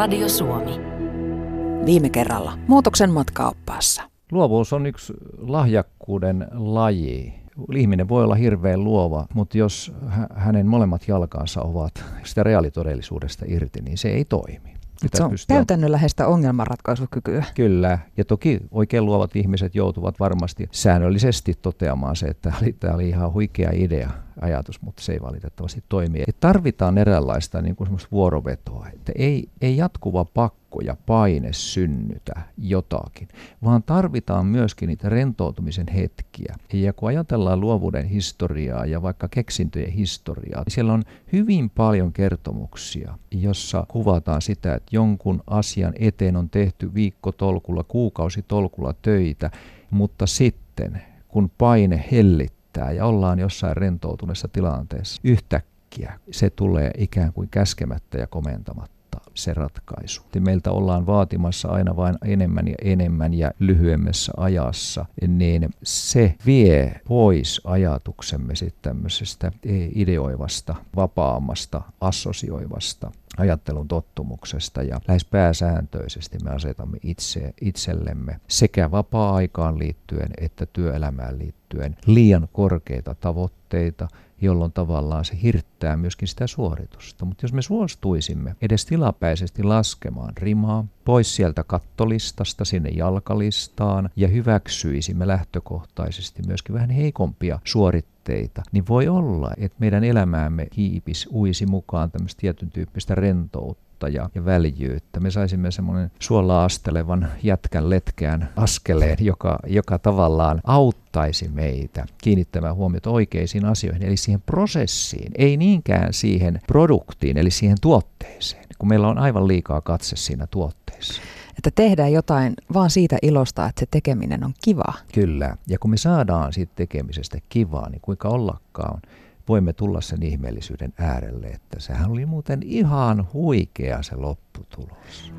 Radio Suomi. Viime kerralla muutoksen matkaoppaassa. Luovuus on yksi lahjakkuuden laji. Ihminen voi olla hirveän luova, mutta jos hänen molemmat jalkansa ovat sitä reaalitodellisuudesta irti, niin se ei toimi. se on käytännönläheistä ongelmanratkaisukykyä. Kyllä, ja toki oikein luovat ihmiset joutuvat varmasti säännöllisesti toteamaan se, että tämä oli ihan huikea idea, ajatus, mutta se ei valitettavasti toimi. Et tarvitaan eräänlaista niin kuin vuorovetoa, että ei, ei jatkuva pakko ja paine synnytä jotakin, vaan tarvitaan myöskin niitä rentoutumisen hetkiä. Ja kun ajatellaan luovuuden historiaa ja vaikka keksintöjen historiaa, niin siellä on hyvin paljon kertomuksia, jossa kuvataan sitä, että jonkun asian eteen on tehty viikkotolkulla, kuukausitolkulla töitä, mutta sitten kun paine hellittää, riittää ja ollaan jossain rentoutuneessa tilanteessa, yhtäkkiä se tulee ikään kuin käskemättä ja komentamatta se ratkaisu. Meiltä ollaan vaatimassa aina vain enemmän ja enemmän ja lyhyemmässä ajassa, niin se vie pois ajatuksemme sitten tämmöisestä ideoivasta, vapaammasta, assosioivasta ajattelun tottumuksesta ja lähes pääsääntöisesti me asetamme itse, itsellemme sekä vapaa-aikaan liittyen että työelämään liittyen liian korkeita tavoitteita, jolloin tavallaan se hirttää myöskin sitä suoritusta. Mutta jos me suostuisimme edes tilapäisesti laskemaan rimaa pois sieltä kattolistasta sinne jalkalistaan ja hyväksyisimme lähtökohtaisesti myöskin vähän heikompia suoritteita, niin voi olla, että meidän elämäämme hiipis uisi mukaan tämmöistä tietyn tyyppistä rentoutta ja, ja väljyyttä. Me saisimme semmoinen suolla astelevan jätkän letkeän askeleen, joka, joka tavallaan auttaisi meitä kiinnittämään huomiota oikeisiin asioihin, eli siihen prosessiin, ei niinkään siihen produktiin, eli siihen tuotteeseen, kun meillä on aivan liikaa katse siinä tuotteessa että tehdään jotain vaan siitä ilosta, että se tekeminen on kiva. Kyllä, ja kun me saadaan siitä tekemisestä kivaa, niin kuinka ollakaan voimme tulla sen ihmeellisyyden äärelle, että sehän oli muuten ihan huikea se lopputulos.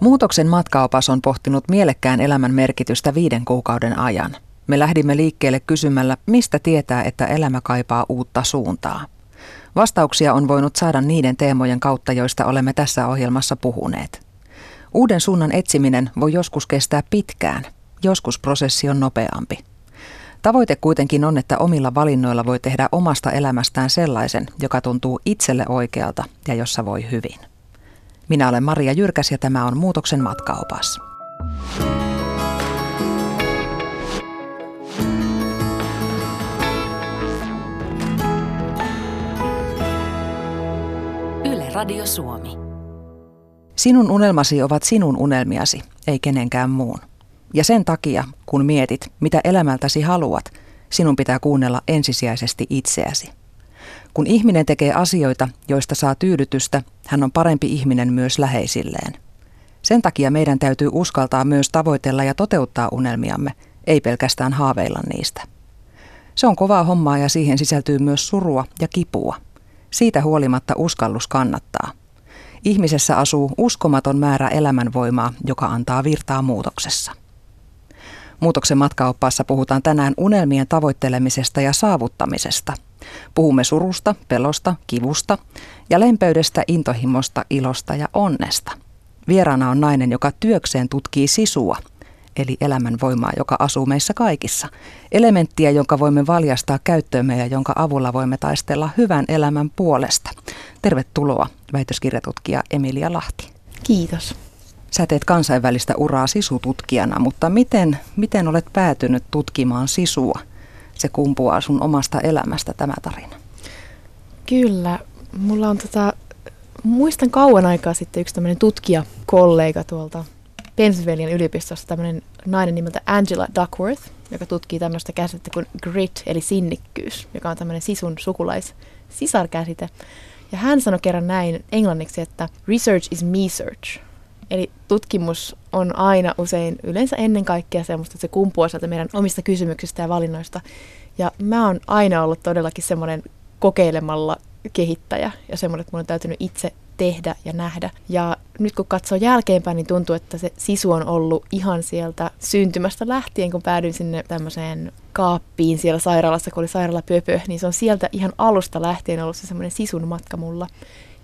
Muutoksen matkaopas on pohtinut mielekkään elämän merkitystä viiden kuukauden ajan. Me lähdimme liikkeelle kysymällä, mistä tietää, että elämä kaipaa uutta suuntaa. Vastauksia on voinut saada niiden teemojen kautta, joista olemme tässä ohjelmassa puhuneet. Uuden suunnan etsiminen voi joskus kestää pitkään, joskus prosessi on nopeampi. Tavoite kuitenkin on, että omilla valinnoilla voi tehdä omasta elämästään sellaisen, joka tuntuu itselle oikealta ja jossa voi hyvin. Minä olen Maria Jyrkäs ja tämä on Muutoksen matkaopas. Yle Radio Suomi. Sinun unelmasi ovat sinun unelmiasi, ei kenenkään muun. Ja sen takia, kun mietit, mitä elämältäsi haluat, sinun pitää kuunnella ensisijaisesti itseäsi. Kun ihminen tekee asioita, joista saa tyydytystä, hän on parempi ihminen myös läheisilleen. Sen takia meidän täytyy uskaltaa myös tavoitella ja toteuttaa unelmiamme, ei pelkästään haaveilla niistä. Se on kovaa hommaa ja siihen sisältyy myös surua ja kipua. Siitä huolimatta uskallus kannattaa. Ihmisessä asuu uskomaton määrä elämänvoimaa, joka antaa virtaa muutoksessa. Muutoksen matkaoppaassa puhutaan tänään unelmien tavoittelemisesta ja saavuttamisesta. Puhumme surusta, pelosta, kivusta ja lempeydestä, intohimosta, ilosta ja onnesta. Vieraana on nainen, joka työkseen tutkii sisua, eli elämän voimaa, joka asuu meissä kaikissa. Elementtiä, jonka voimme valjastaa käyttöömme ja jonka avulla voimme taistella hyvän elämän puolesta. Tervetuloa väitöskirjatutkija Emilia Lahti. Kiitos. Sä teet kansainvälistä uraa sisututkijana, mutta miten, miten olet päätynyt tutkimaan sisua? Se kumpuaa sun omasta elämästä tämä tarina. Kyllä. Mulla on tota, muistan kauan aikaa sitten yksi tämmöinen tutkijakollega tuolta Pennsylvanian yliopistossa, tämmöinen nainen nimeltä Angela Duckworth, joka tutkii tämmöistä käsitettä kuin grit, eli sinnikkyys, joka on tämmöinen sisun sukulais sisarkäsite. Ja hän sanoi kerran näin englanniksi, että research is me search. Eli tutkimus on aina usein yleensä ennen kaikkea semmoista, että se kumpuaa sieltä meidän omista kysymyksistä ja valinnoista. Ja mä oon aina ollut todellakin semmoinen kokeilemalla kehittäjä ja semmoinen, että mun on täytynyt itse tehdä ja nähdä. Ja nyt kun katsoo jälkeenpäin, niin tuntuu, että se sisu on ollut ihan sieltä syntymästä lähtien, kun päädyin sinne tämmöiseen kaappiin siellä sairaalassa, kun oli sairaalapöpö, niin se on sieltä ihan alusta lähtien ollut se semmoinen sisun matka mulla.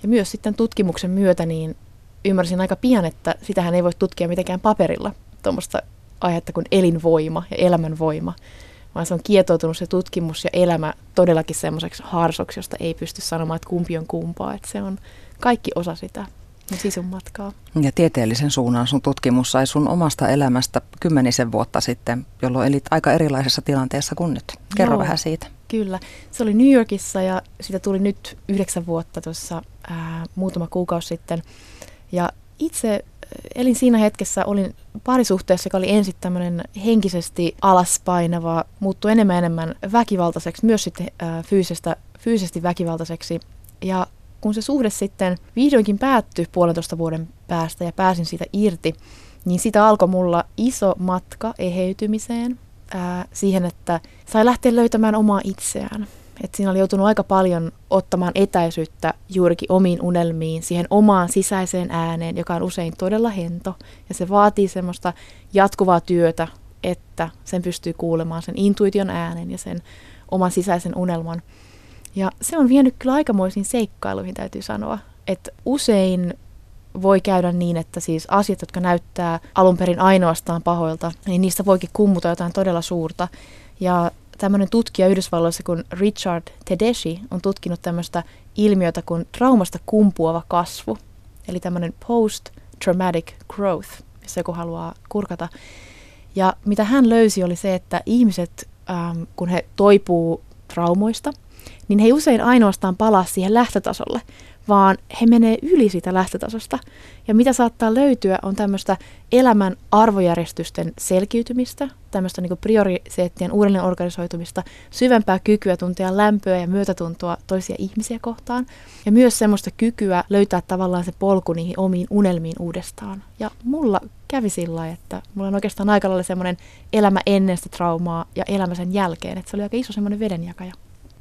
Ja myös sitten tutkimuksen myötä niin ymmärsin aika pian, että sitähän ei voi tutkia mitenkään paperilla, tuommoista aihetta kuin elinvoima ja elämänvoima, vaan se on kietoutunut se tutkimus ja elämä todellakin semmoiseksi harsoksi, josta ei pysty sanomaan, että kumpi on kumpaa, että se on kaikki osa sitä sisun matkaa. Ja tieteellisen suunnan sun tutkimus sai sun omasta elämästä kymmenisen vuotta sitten, jolloin elit aika erilaisessa tilanteessa kuin nyt. Kerro Joo, vähän siitä. Kyllä. Se oli New Yorkissa ja sitä tuli nyt yhdeksän vuotta tuossa muutama kuukausi sitten. Ja itse elin siinä hetkessä, olin parisuhteessa, joka oli ensin tämmöinen henkisesti alaspainava, muuttui enemmän enemmän väkivaltaiseksi, myös sitten ää, fyysistä, fyysisesti väkivaltaiseksi. Ja kun se suhde sitten vihdoinkin päättyi puolentoista vuoden päästä ja pääsin siitä irti, niin sitä alkoi mulla iso matka eheytymiseen, ää, siihen, että sai lähteä löytämään omaa itseään. Et siinä oli joutunut aika paljon ottamaan etäisyyttä juurikin omiin unelmiin, siihen omaan sisäiseen ääneen, joka on usein todella hento. Ja se vaatii semmoista jatkuvaa työtä, että sen pystyy kuulemaan sen intuition äänen ja sen oman sisäisen unelman. Ja se on vienyt kyllä aikamoisiin seikkailuihin, täytyy sanoa. Että usein voi käydä niin, että siis asiat, jotka näyttää alun perin ainoastaan pahoilta, niin niistä voikin kummuta jotain todella suurta. Ja tämmöinen tutkija Yhdysvalloissa kuin Richard Tedeschi on tutkinut tämmöistä ilmiötä kuin traumasta kumpuava kasvu. Eli tämmöinen post-traumatic growth, jos joku haluaa kurkata. Ja mitä hän löysi oli se, että ihmiset, ähm, kun he toipuu traumoista, niin he usein ainoastaan palaa siihen lähtötasolle, vaan he menee yli siitä lähtötasosta. Ja mitä saattaa löytyä on tämmöistä elämän arvojärjestysten selkiytymistä, tämmöistä niin prioriteettien uudelleen organisoitumista, syvempää kykyä tuntea lämpöä ja myötätuntoa toisia ihmisiä kohtaan, ja myös semmoista kykyä löytää tavallaan se polku niihin omiin unelmiin uudestaan. Ja mulla kävi sillä että mulla on oikeastaan aika lailla semmoinen elämä ennen sitä traumaa ja elämä sen jälkeen, että se oli aika iso semmoinen vedenjakaja.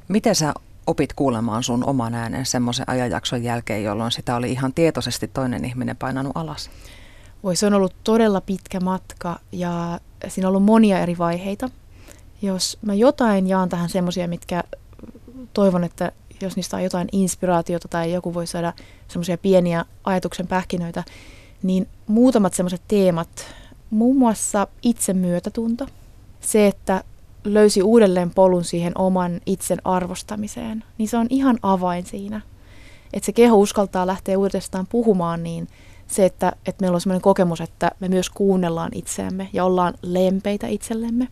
Miten sä opit kuulemaan sun oman äänen semmoisen ajanjakson jälkeen, jolloin sitä oli ihan tietoisesti toinen ihminen painanut alas? Voi, se on ollut todella pitkä matka ja siinä on ollut monia eri vaiheita. Jos mä jotain jaan tähän semmoisia, mitkä toivon, että jos niistä on jotain inspiraatiota tai joku voi saada semmoisia pieniä ajatuksen pähkinöitä, niin muutamat semmoiset teemat, muun muassa itsemyötätunto, se, että löysi uudelleen polun siihen oman itsen arvostamiseen, niin se on ihan avain siinä. Että se keho uskaltaa lähteä uudestaan puhumaan, niin se, että, että meillä on sellainen kokemus, että me myös kuunnellaan itseämme ja ollaan lempeitä itsellemme.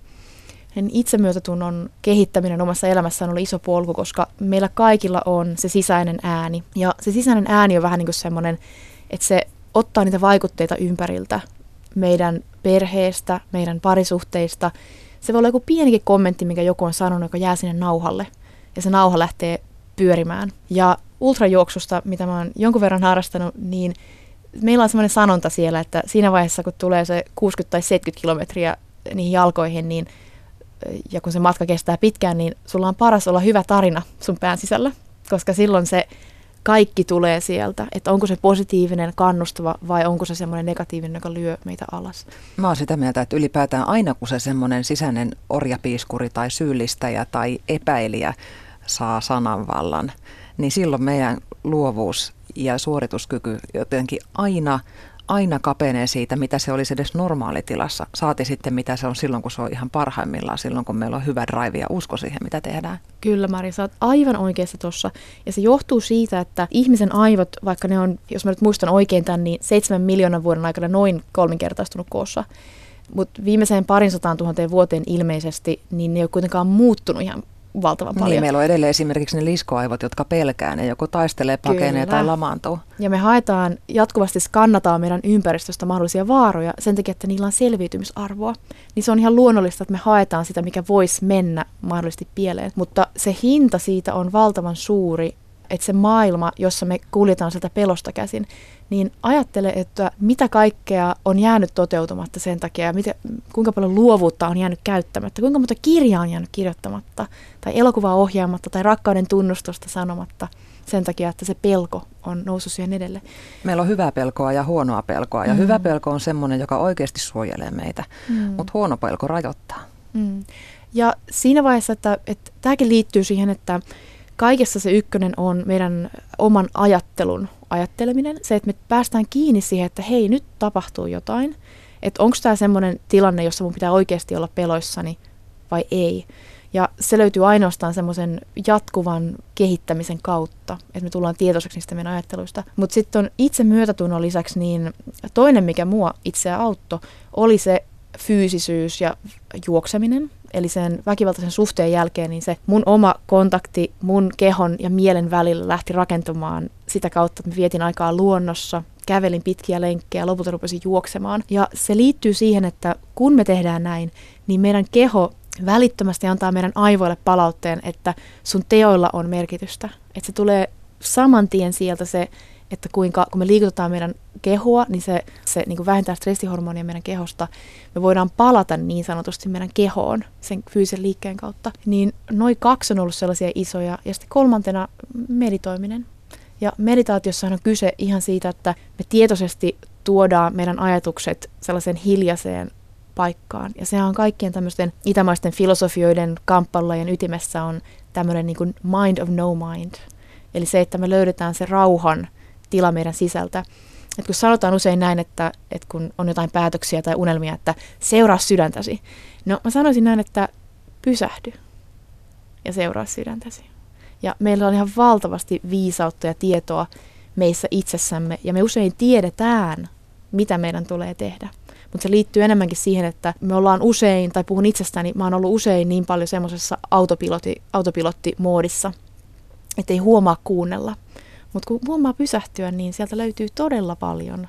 Niin itsemyötätunnon kehittäminen omassa elämässä on ollut iso polku, koska meillä kaikilla on se sisäinen ääni. Ja se sisäinen ääni on vähän niin kuin semmoinen, että se ottaa niitä vaikutteita ympäriltä, meidän perheestä, meidän parisuhteista, se voi olla joku pienikin kommentti, mikä joku on sanonut, joka jää sinne nauhalle. Ja se nauha lähtee pyörimään. Ja ultrajuoksusta, mitä mä oon jonkun verran harrastanut, niin meillä on sellainen sanonta siellä, että siinä vaiheessa, kun tulee se 60 tai 70 kilometriä niihin jalkoihin, niin ja kun se matka kestää pitkään, niin sulla on paras olla hyvä tarina sun pään sisällä, koska silloin se kaikki tulee sieltä, että onko se positiivinen, kannustava vai onko se semmoinen negatiivinen, joka lyö meitä alas. Mä oon sitä mieltä, että ylipäätään aina kun se semmoinen sisäinen orjapiiskuri tai syyllistäjä tai epäilijä saa sananvallan, niin silloin meidän luovuus ja suorituskyky jotenkin aina aina kapenee siitä, mitä se olisi edes normaalitilassa. Saati sitten, mitä se on silloin, kun se on ihan parhaimmillaan, silloin kun meillä on hyvä drive ja usko siihen, mitä tehdään. Kyllä, Mari, sä oot aivan oikeassa tuossa. Ja se johtuu siitä, että ihmisen aivot, vaikka ne on, jos mä nyt muistan oikein tämän, niin seitsemän miljoonan vuoden aikana noin kolminkertaistunut koossa. Mutta viimeiseen parin sataan tuhanteen vuoteen ilmeisesti, niin ne ei ole kuitenkaan muuttunut ihan valtavan niin, paljon. Niin, meillä on edelleen esimerkiksi ne liskoaivot, jotka pelkää, ne joko taistelee, pakenee Kyllä. tai lamaantuu. Ja me haetaan, jatkuvasti skannataan meidän ympäristöstä mahdollisia vaaroja sen takia, että niillä on selviytymisarvoa. Niin se on ihan luonnollista, että me haetaan sitä, mikä voisi mennä mahdollisesti pieleen. Mutta se hinta siitä on valtavan suuri, että se maailma, jossa me kuljetaan sieltä pelosta käsin, niin ajattele, että mitä kaikkea on jäänyt toteutumatta sen takia ja mitä, kuinka paljon luovuutta on jäänyt käyttämättä, kuinka monta kirjaa on jäänyt kirjoittamatta tai elokuvaa ohjaamatta tai rakkauden tunnustusta sanomatta – sen takia, että se pelko on noussut siihen edelle. Meillä on hyvää pelkoa ja huonoa pelkoa. Ja mm. hyvä pelko on semmoinen, joka oikeasti suojelee meitä, mm. mutta huono pelko rajoittaa. Mm. Ja siinä vaiheessa, että, että tämäkin liittyy siihen, että kaikessa se ykkönen on meidän oman ajattelun ajatteleminen. Se, että me päästään kiinni siihen, että hei, nyt tapahtuu jotain. Että onko tämä semmoinen tilanne, jossa mun pitää oikeasti olla peloissani vai ei. Ja se löytyy ainoastaan semmoisen jatkuvan kehittämisen kautta, että me tullaan tietoiseksi niistä meidän ajatteluista. Mutta sitten on itse myötätunnon lisäksi niin toinen, mikä mua itseä auttoi, oli se fyysisyys ja juokseminen. Eli sen väkivaltaisen suhteen jälkeen niin se mun oma kontakti mun kehon ja mielen välillä lähti rakentumaan sitä kautta, että vietin aikaa luonnossa, kävelin pitkiä lenkkejä, lopulta rupesin juoksemaan. Ja se liittyy siihen, että kun me tehdään näin, niin meidän keho välittömästi antaa meidän aivoille palautteen, että sun teoilla on merkitystä. Että se tulee saman tien sieltä se, että kuinka, kun me liikutetaan meidän kehoa, niin se, se niin kuin vähentää stressihormonia meidän kehosta. Me voidaan palata niin sanotusti meidän kehoon sen fyysisen liikkeen kautta. Niin noin kaksi on ollut sellaisia isoja. Ja sitten kolmantena meditoiminen. Ja meditaatiossa on kyse ihan siitä, että me tietoisesti tuodaan meidän ajatukset sellaiseen hiljaiseen paikkaan. Ja sehän on kaikkien tämmöisten itämaisten filosofioiden kamppailulajien ytimessä on tämmöinen niin mind of no mind. Eli se, että me löydetään se rauhan tila meidän sisältä. Et kun sanotaan usein näin, että, että kun on jotain päätöksiä tai unelmia, että seuraa sydäntäsi. No mä sanoisin näin, että pysähdy ja seuraa sydäntäsi. Ja meillä on ihan valtavasti viisautta ja tietoa meissä itsessämme, ja me usein tiedetään, mitä meidän tulee tehdä. Mutta se liittyy enemmänkin siihen, että me ollaan usein, tai puhun itsestäni, mä oon ollut usein niin paljon semmoisessa autopilotti, autopilottimoodissa, että ei huomaa kuunnella. Mutta kun huomaa pysähtyä, niin sieltä löytyy todella paljon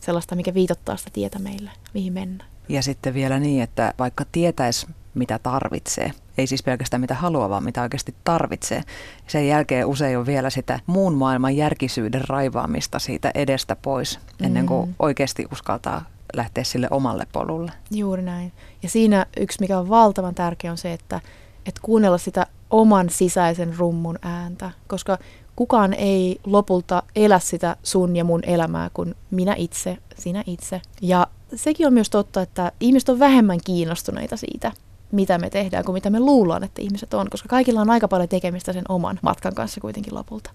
sellaista, mikä viitottaa sitä tietä meille, mihin mennä. Ja sitten vielä niin, että vaikka tietäisi, mitä tarvitsee, ei siis pelkästään mitä haluaa, vaan mitä oikeasti tarvitsee. Sen jälkeen usein on vielä sitä muun maailman järkisyyden raivaamista siitä edestä pois, ennen kuin mm. oikeasti uskaltaa lähteä sille omalle polulle. Juuri näin. Ja siinä yksi, mikä on valtavan tärkeä, on se, että, että kuunnella sitä oman sisäisen rummun ääntä, koska kukaan ei lopulta elä sitä sun ja mun elämää kuin minä itse, sinä itse. Ja sekin on myös totta, että ihmiset on vähemmän kiinnostuneita siitä, mitä me tehdään, kuin mitä me luullaan, että ihmiset on, koska kaikilla on aika paljon tekemistä sen oman matkan kanssa kuitenkin lopulta.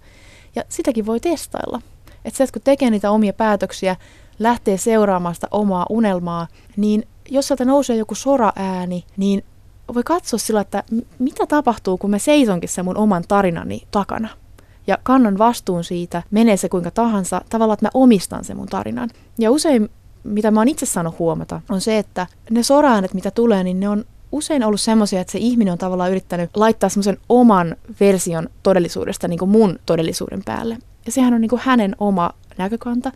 Ja sitäkin voi testailla. Että se, että kun tekee niitä omia päätöksiä, lähtee seuraamaan sitä omaa unelmaa, niin jos sieltä nousee joku sora-ääni, niin voi katsoa sillä, että mitä tapahtuu, kun mä seisonkin sen mun oman tarinani takana. Ja kannan vastuun siitä, menee se kuinka tahansa, tavallaan, että mä omistan sen mun tarinan. Ja usein, mitä mä oon itse saanut huomata, on se, että ne sora-äänet, mitä tulee, niin ne on usein ollut semmoisia, että se ihminen on tavallaan yrittänyt laittaa semmoisen oman version todellisuudesta niin kuin mun todellisuuden päälle. Ja sehän on niin kuin hänen oma näkökanta.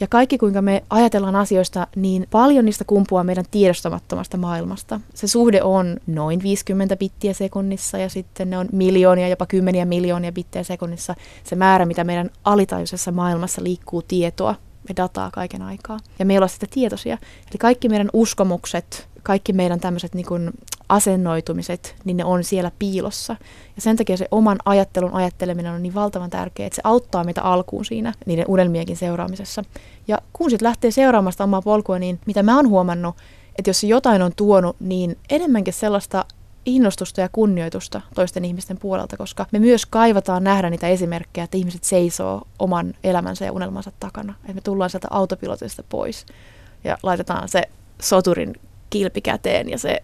Ja kaikki, kuinka me ajatellaan asioista, niin paljon niistä kumpuaa meidän tiedostamattomasta maailmasta. Se suhde on noin 50 bittiä sekunnissa ja sitten ne on miljoonia, jopa kymmeniä miljoonia bittiä sekunnissa. Se määrä, mitä meidän alitajuisessa maailmassa liikkuu tietoa me dataa kaiken aikaa. Ja me olla sitä tietoisia. Eli kaikki meidän uskomukset, kaikki meidän tämmöiset niin asennoitumiset, niin ne on siellä piilossa. Ja sen takia se oman ajattelun ajatteleminen on niin valtavan tärkeää, että se auttaa meitä alkuun siinä niiden unelmienkin seuraamisessa. Ja kun sitten lähtee seuraamasta omaa polkua, niin mitä mä oon huomannut, että jos se jotain on tuonut, niin enemmänkin sellaista innostusta ja kunnioitusta toisten ihmisten puolelta, koska me myös kaivataan nähdä niitä esimerkkejä, että ihmiset seisoo oman elämänsä ja unelmansa takana. Että me tullaan sieltä autopilotista pois ja laitetaan se soturin kilpi käteen ja se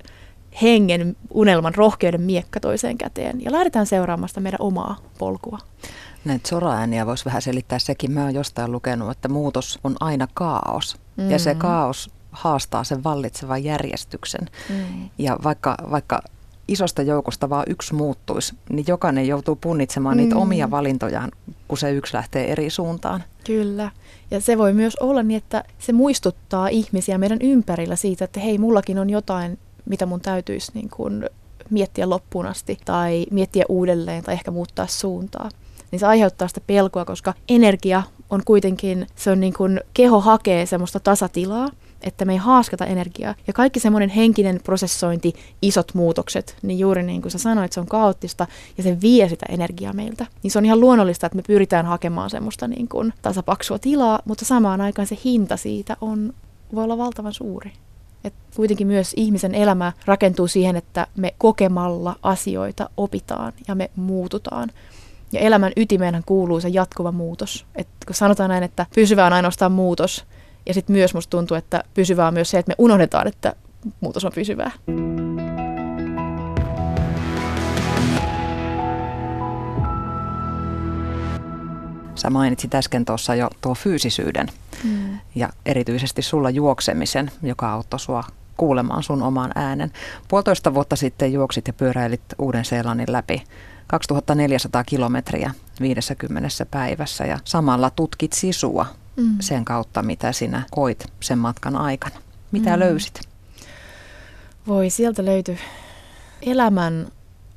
hengen, unelman, rohkeuden miekka toiseen käteen ja lähdetään seuraamasta meidän omaa polkua. Näitä soraääniä voisi vähän selittää sekin. Mä oon jostain lukenut, että muutos on aina kaos. Mm. Ja se mm. kaos haastaa sen vallitsevan järjestyksen. Mm. Ja vaikka, vaikka isosta joukosta vaan yksi muuttuisi, niin jokainen joutuu punnitsemaan mm. niitä omia valintojaan, kun se yksi lähtee eri suuntaan. Kyllä. Ja se voi myös olla niin, että se muistuttaa ihmisiä meidän ympärillä siitä, että hei, mullakin on jotain, mitä mun täytyisi niin kuin miettiä loppuun asti tai miettiä uudelleen tai ehkä muuttaa suuntaa. Niin se aiheuttaa sitä pelkoa, koska energia on kuitenkin, se on niin kuin, keho hakee semmoista tasatilaa että me ei haaskata energiaa. Ja kaikki semmoinen henkinen prosessointi, isot muutokset, niin juuri niin kuin sä sanoit, se on kaoottista ja se vie sitä energiaa meiltä. Niin se on ihan luonnollista, että me pyritään hakemaan semmoista niin kuin tasapaksua tilaa, mutta samaan aikaan se hinta siitä on, voi olla valtavan suuri. Et kuitenkin myös ihmisen elämä rakentuu siihen, että me kokemalla asioita opitaan ja me muututaan. Ja elämän ytimeenhän kuuluu se jatkuva muutos. Et kun sanotaan näin, että pysyvä on ainoastaan muutos, ja sitten myös musta tuntuu, että pysyvää on myös se, että me unohdetaan, että muutos on pysyvää. Sä mainitsit äsken tuossa jo tuo fyysisyyden mm. ja erityisesti sulla juoksemisen, joka auttoi sua kuulemaan sun oman äänen. Puolitoista vuotta sitten juoksit ja pyöräilit Uuden-Seelannin läpi 2400 kilometriä 50 päivässä ja samalla tutkit sisua mm. sen kautta, mitä sinä koit sen matkan aikana. Mitä mm. löysit? Voi, sieltä löytyi elämän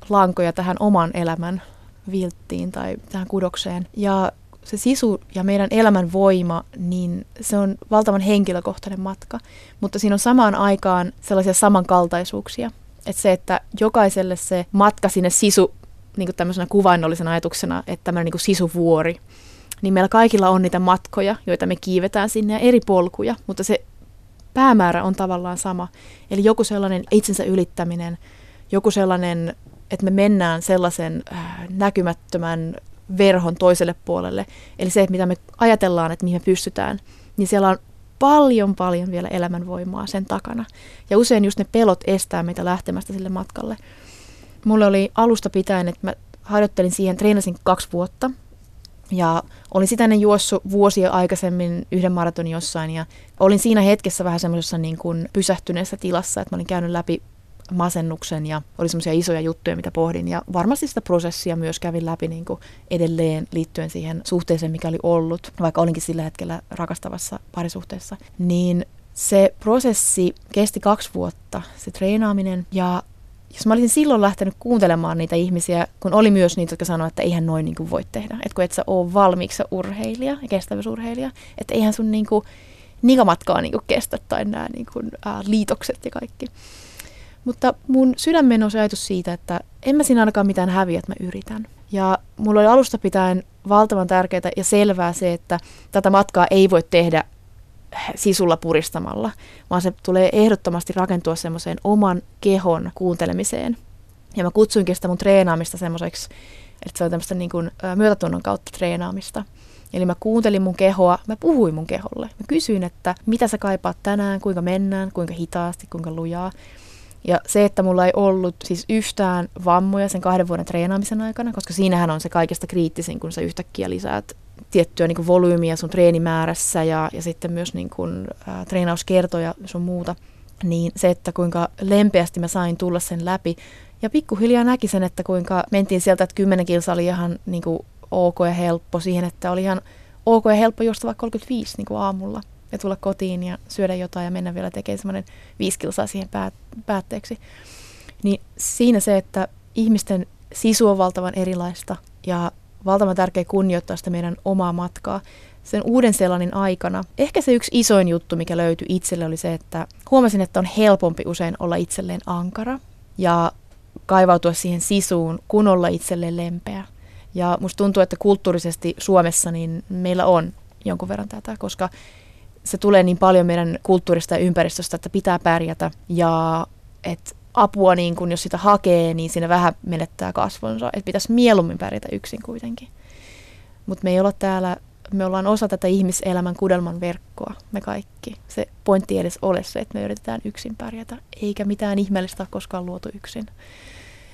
lankoja tähän oman elämän vilttiin tai tähän kudokseen. Ja se sisu ja meidän elämän voima, niin se on valtavan henkilökohtainen matka, mutta siinä on samaan aikaan sellaisia samankaltaisuuksia. Että se, että jokaiselle se matka sinne sisu, niin kuin tämmöisenä kuvainnollisena ajatuksena, että tämmöinen niin kuin sisuvuori, niin meillä kaikilla on niitä matkoja, joita me kiivetään sinne ja eri polkuja, mutta se päämäärä on tavallaan sama. Eli joku sellainen itsensä ylittäminen, joku sellainen, että me mennään sellaisen äh, näkymättömän verhon toiselle puolelle. Eli se, mitä me ajatellaan, että mihin me pystytään, niin siellä on paljon, paljon vielä elämänvoimaa sen takana. Ja usein just ne pelot estää meitä lähtemästä sille matkalle. Mulle oli alusta pitäen, että mä harjoittelin siihen, treenasin kaksi vuotta. Ja olin sitä ennen juossut vuosia aikaisemmin yhden maratonin jossain ja olin siinä hetkessä vähän semmoisessa niin kuin pysähtyneessä tilassa, että mä olin käynyt läpi masennuksen ja oli semmoisia isoja juttuja, mitä pohdin. Ja varmasti sitä prosessia myös kävin läpi niin kuin edelleen liittyen siihen suhteeseen, mikä oli ollut, vaikka olinkin sillä hetkellä rakastavassa parisuhteessa. Niin se prosessi kesti kaksi vuotta, se treenaaminen. Ja jos mä olisin silloin lähtenyt kuuntelemaan niitä ihmisiä, kun oli myös niitä, jotka sanoivat, että eihän noin niin kuin voi tehdä. Että kun et sä ole valmiiksi urheilija ja kestävyysurheilija, että eihän sun niin kuin, nikamatkaa niin kuin kestä tai nämä niin kuin, ää, liitokset ja kaikki. Mutta mun sydämen on se ajatus siitä, että en mä siinä ainakaan mitään häviä, että mä yritän. Ja mulla oli alusta pitäen valtavan tärkeää ja selvää se, että tätä matkaa ei voi tehdä sisulla puristamalla, vaan se tulee ehdottomasti rakentua semmoiseen oman kehon kuuntelemiseen. Ja mä kutsuinkin sitä mun treenaamista semmoiseksi, että se on tämmöistä niin kuin myötätunnon kautta treenaamista. Eli mä kuuntelin mun kehoa, mä puhuin mun keholle. Mä kysyin, että mitä sä kaipaat tänään, kuinka mennään, kuinka hitaasti, kuinka lujaa. Ja se, että mulla ei ollut siis yhtään vammoja sen kahden vuoden treenaamisen aikana, koska siinähän on se kaikista kriittisin, kun sä yhtäkkiä lisäät tiettyä niin volyymiä sun treenimäärässä ja, ja sitten myös niin kuin, ä, treenauskertoja sun muuta, niin se, että kuinka lempeästi mä sain tulla sen läpi. Ja pikkuhiljaa näki sen, että kuinka mentiin sieltä, että 10 kilsa oli ihan niin kuin ok ja helppo siihen, että oli ihan ok ja helppo juosta vaikka 35 niin kuin aamulla ja tulla kotiin ja syödä jotain ja mennä vielä tekemään semmoinen viisi kilsaa siihen päät- päätteeksi. Niin siinä se, että ihmisten sisu on valtavan erilaista ja valtavan tärkeä kunnioittaa sitä meidän omaa matkaa. Sen uuden sellainen aikana, ehkä se yksi isoin juttu, mikä löytyi itselle, oli se, että huomasin, että on helpompi usein olla itselleen ankara ja kaivautua siihen sisuun, kun olla itselleen lempeä. Ja musta tuntuu, että kulttuurisesti Suomessa niin meillä on jonkun verran tätä, koska se tulee niin paljon meidän kulttuurista ja ympäristöstä, että pitää pärjätä ja että apua, niin kun jos sitä hakee, niin siinä vähän menettää kasvonsa. Että pitäisi mieluummin pärjätä yksin kuitenkin. Mutta me ei olla täällä, me ollaan osa tätä ihmiselämän kudelman verkkoa, me kaikki. Se pointti ei edes ole se, että me yritetään yksin pärjätä, eikä mitään ihmeellistä koskaan luotu yksin.